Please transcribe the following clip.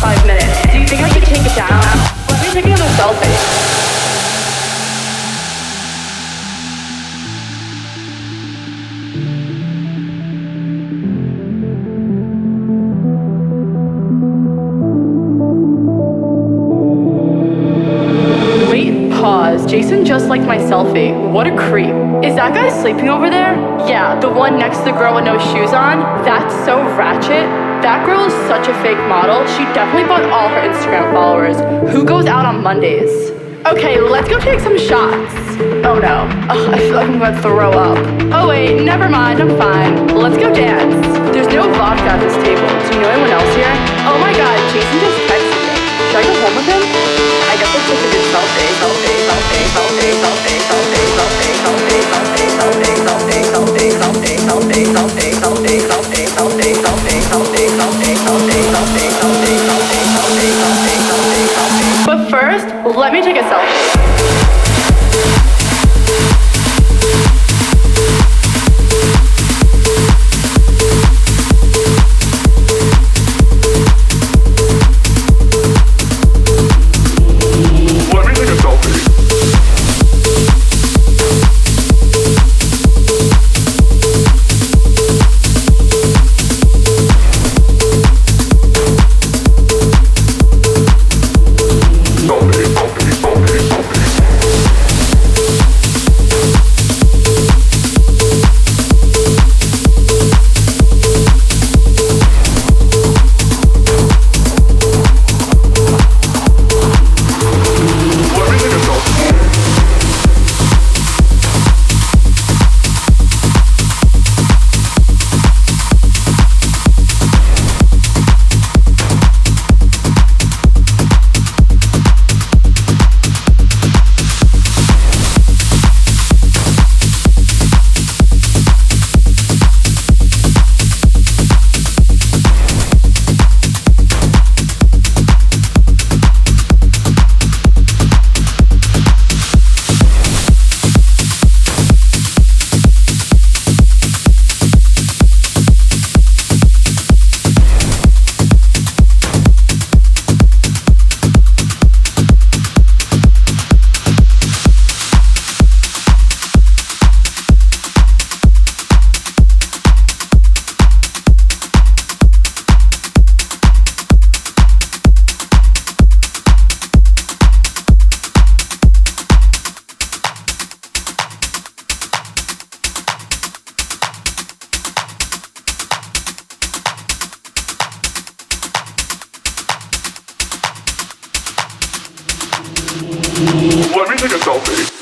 Five minutes. Do you think I should take it down? Jason just liked my selfie. Eh? What a creep. Is that guy sleeping over there? Yeah, the one next to the girl with no shoes on? That's so ratchet. That girl is such a fake model. She definitely bought all her Instagram followers. Who goes out on Mondays? Okay, let's go take some shots. Oh no. Ugh, I feel like I'm gonna throw up. Oh wait, never mind, I'm fine. Let's go dance. Let me take a selfie.